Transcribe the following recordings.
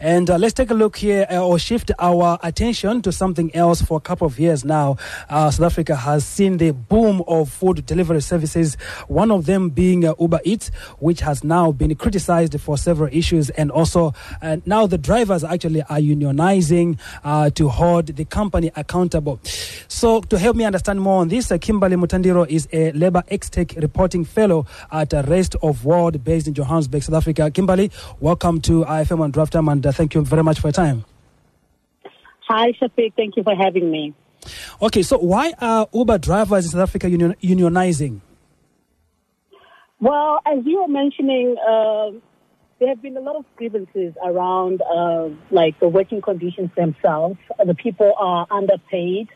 And uh, let's take a look here uh, or shift our attention to something else for a couple of years now. Uh, South Africa has seen the boom of food delivery services, one of them being Uber Eats, which has now been criticized for several issues. And also, now the drivers actually are unionizing to hold the company accountable. So, to help me understand more on this, Kimberly Mutandiro is a Labor x Tech reporting fellow at Rest of World based in Johannesburg, South Africa. Kimberly, welcome to IFM on Draft Time and thank you very much for your time. Hi, Shafiq. Thank you for having me. Okay, so why are Uber drivers in South Africa union- unionizing? Well, as you were mentioning, uh, there have been a lot of grievances around, uh, like the working conditions themselves. The people are underpaid.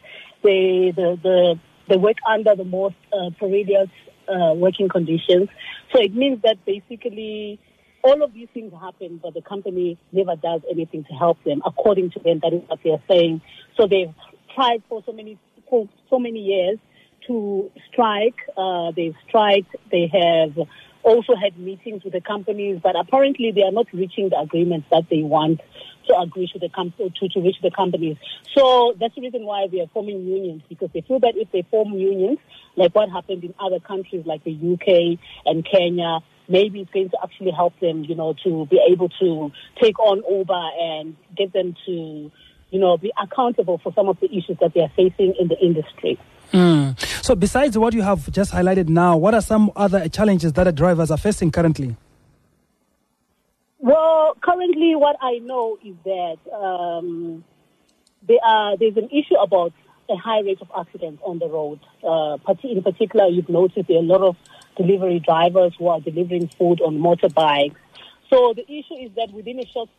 They the the they work under the most uh, perilous uh, working conditions. So it means that basically all of these things happen, but the company never does anything to help them. According to them, that is what they are saying. So they've tried for so many for so many years to strike. Uh, they've striked. They have also had meetings with the companies, but apparently they are not reaching the agreements that they want to agree to the com- to, to reach the companies. So that's the reason why they are forming unions because they feel that if they form unions, like what happened in other countries like the UK and Kenya, maybe it's going to actually help them, you know, to be able to take on Uber and get them to, you know, be accountable for some of the issues that they are facing in the industry. Mm. So, besides what you have just highlighted now, what are some other challenges that the drivers are facing currently? Well, currently, what I know is that um, there are, there's an issue about a high rate of accidents on the road. Uh, in particular, you've noticed there are a lot of delivery drivers who are delivering food on motorbikes. So the issue is that within a short,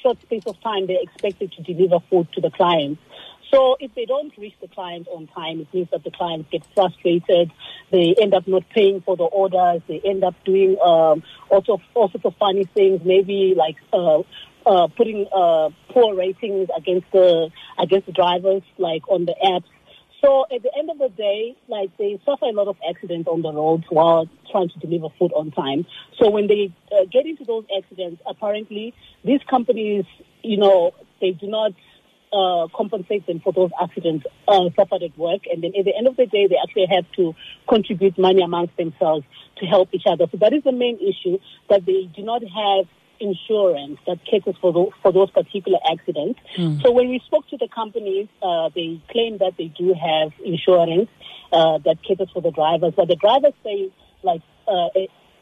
short space of time, they're expected to deliver food to the clients. So if they don't reach the client on time, it means that the clients get frustrated. They end up not paying for the orders. They end up doing um, all, sorts, all sorts of funny things, maybe like uh, uh, putting uh, poor ratings against the against the drivers, like on the apps. So at the end of the day, like they suffer a lot of accidents on the roads while trying to deliver food on time. So when they uh, get into those accidents, apparently these companies, you know, they do not uh, compensate them for those accidents uh, suffered at work. And then at the end of the day, they actually have to contribute money amongst themselves to help each other. So that is the main issue that they do not have insurance that caters for those, for those particular accidents. Mm. So when we spoke to the companies, uh, they claim that they do have insurance uh, that caters for the drivers, but the drivers say like uh,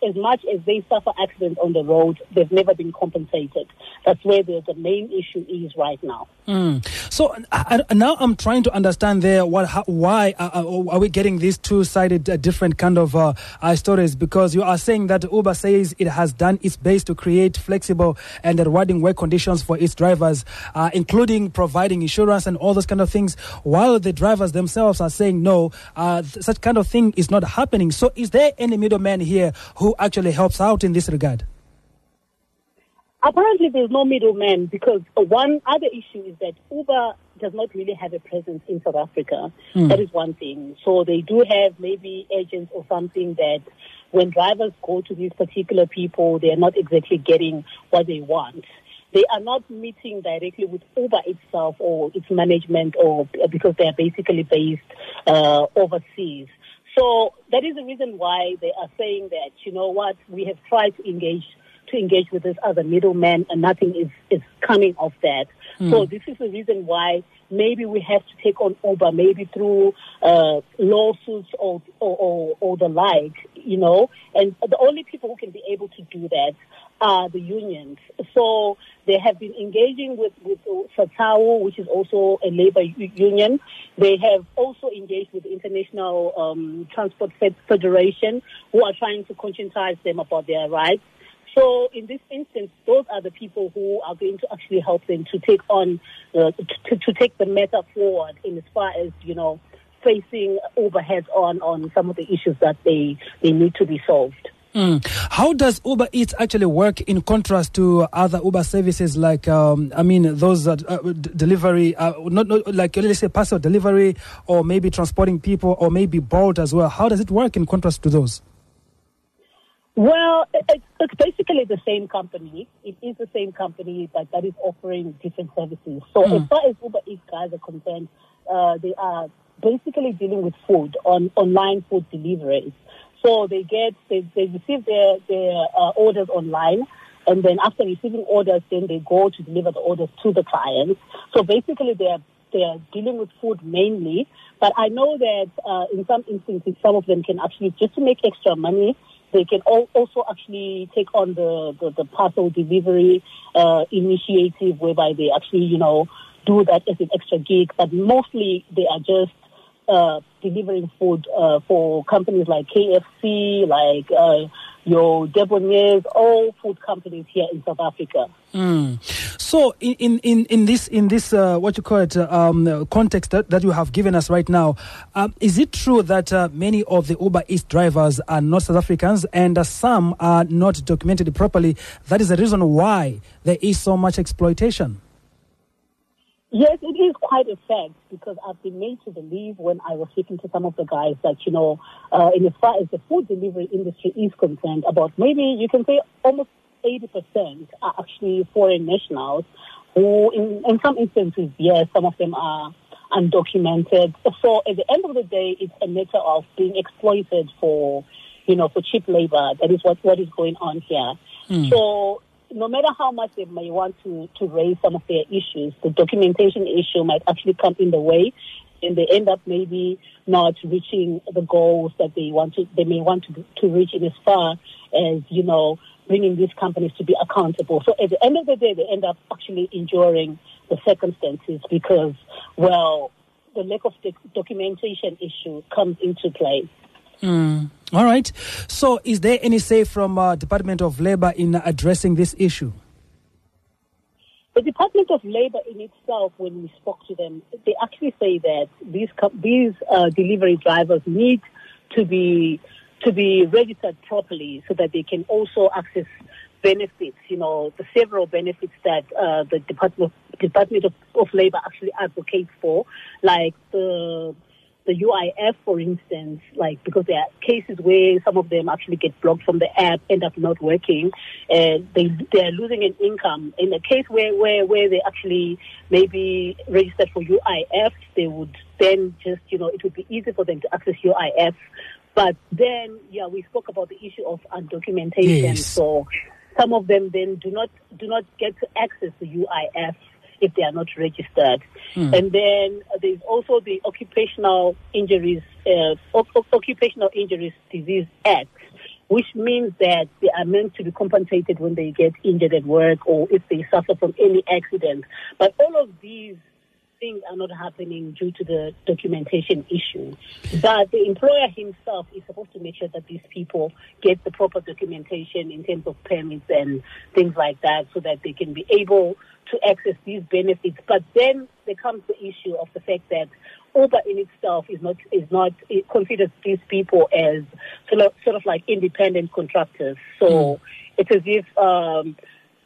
as much as they suffer accidents on the road, they've never been compensated. That's where the, the main issue is right now. Mm. So uh, now I'm trying to understand there what how, why uh, uh, are we getting these two-sided uh, different kind of uh, uh, stories because you are saying that Uber says it has done its best to create flexible and rewarding work conditions for its drivers, including providing insurance and all those kind of things, while the drivers themselves are saying no, such kind of thing is not happening. So is there any middleman here who actually helps out in this regard? Apparently, there's no middleman because one other issue is that Uber does not really have a presence in South Africa. Mm. That is one thing. So they do have maybe agents or something that when drivers go to these particular people, they are not exactly getting what they want. They are not meeting directly with Uber itself or its management or because they are basically based uh, overseas. So that is the reason why they are saying that, you know what, we have tried to engage to engage with this other middleman and nothing is, is coming of that. Mm. So this is the reason why maybe we have to take on Uber, maybe through uh, lawsuits or, or, or, or the like, you know, and the only people who can be able to do that are the unions. So they have been engaging with, with SATAWU, which is also a labor union. They have also engaged with the International um, Transport Federation, who are trying to conscientize them about their rights. So in this instance, those are the people who are going to actually help them to take on, uh, to, to take the matter forward in as far as, you know, facing overheads on, on some of the issues that they, they need to be solved. Mm. How does Uber Eats actually work in contrast to other Uber services like, um, I mean, those uh, d- delivery, uh, not, not like let's say parcel delivery or maybe transporting people or maybe Bolt as well? How does it work in contrast to those? Well, it's, basically the same company. It is the same company, but that is offering different services. So Mm. as far as Uber Eats guys are concerned, uh, they are basically dealing with food on online food deliveries. So they get they, they receive their their uh, orders online, and then after receiving orders, then they go to deliver the orders to the clients. So basically, they are they are dealing with food mainly. But I know that uh, in some instances, some of them can actually just to make extra money. They can al- also actually take on the, the, the parcel delivery uh, initiative, whereby they actually, you know, do that as an extra gig. But mostly, they are just uh, delivering food uh, for companies like KFC, like uh, your Debonairs, all food companies here in South Africa. Mm. So, in, in, in, this in this uh, what you call it uh, um, uh, context that, that you have given us right now, um, is it true that uh, many of the Uber Eats drivers are not South Africans and uh, some are not documented properly? That is the reason why there is so much exploitation. Yes, it is quite a fact because I've been made to believe when I was speaking to some of the guys that, you know, uh, in as far as the food delivery industry is concerned, about maybe you can say almost 80% are actually foreign nationals who, in, in some instances, yes, some of them are undocumented. So at the end of the day, it's a matter of being exploited for, you know, for cheap labor. That is what, what is going on here. Hmm. So no matter how much they may want to, to raise some of their issues, the documentation issue might actually come in the way and they end up maybe not reaching the goals that they want to, they may want to, to reach in as far as, you know, bringing these companies to be accountable. So at the end of the day, they end up actually enduring the circumstances because, well, the lack of doc- documentation issue comes into play. Mm. All right. So, is there any say from uh, Department of Labor in addressing this issue? The Department of Labor in itself, when we spoke to them, they actually say that these these uh, delivery drivers need to be to be registered properly so that they can also access benefits. You know, the several benefits that uh, the Department of, Department of, of Labor actually advocates for, like the the UIF, for instance, like because there are cases where some of them actually get blocked from the app, end up not working, and they they are losing an income. In a case where where where they actually maybe registered for UIF, they would then just you know it would be easy for them to access UIF. But then, yeah, we spoke about the issue of undocumentation. Yes. So some of them then do not do not get to access the UIF if they are not registered. And then there's also the Occupational Injuries uh, o- o- Occupational Injuries Disease Act, which means that they are meant to be compensated when they get injured at work or if they suffer from any accident. But all of these things are not happening due to the documentation issue. But the employer himself is supposed to make sure that these people get the proper documentation in terms of permits and things like that so that they can be able to access these benefits. But then there comes the issue of the fact that Uber in itself is not is not it considers these people as sort of, sort of like independent contractors. So it's as if um,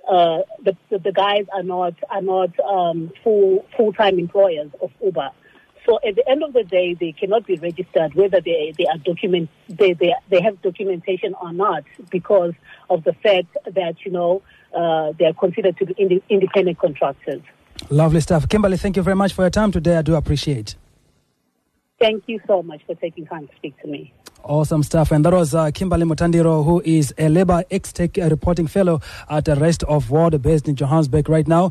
uh, the, the guys are not are not um, full full time employers of Uber. So at the end of the day, they cannot be registered whether they they are document they they they have documentation or not because of the fact that you know uh, they are considered to be inde- independent contractors. Lovely stuff. Kimberly, thank you very much for your time today. I do appreciate. Thank you so much for taking time to speak to me. Awesome stuff. And that was uh, Kimberly Mutandiro, who is a Labour X Tech reporting fellow at the Rest of World based in Johannesburg right now.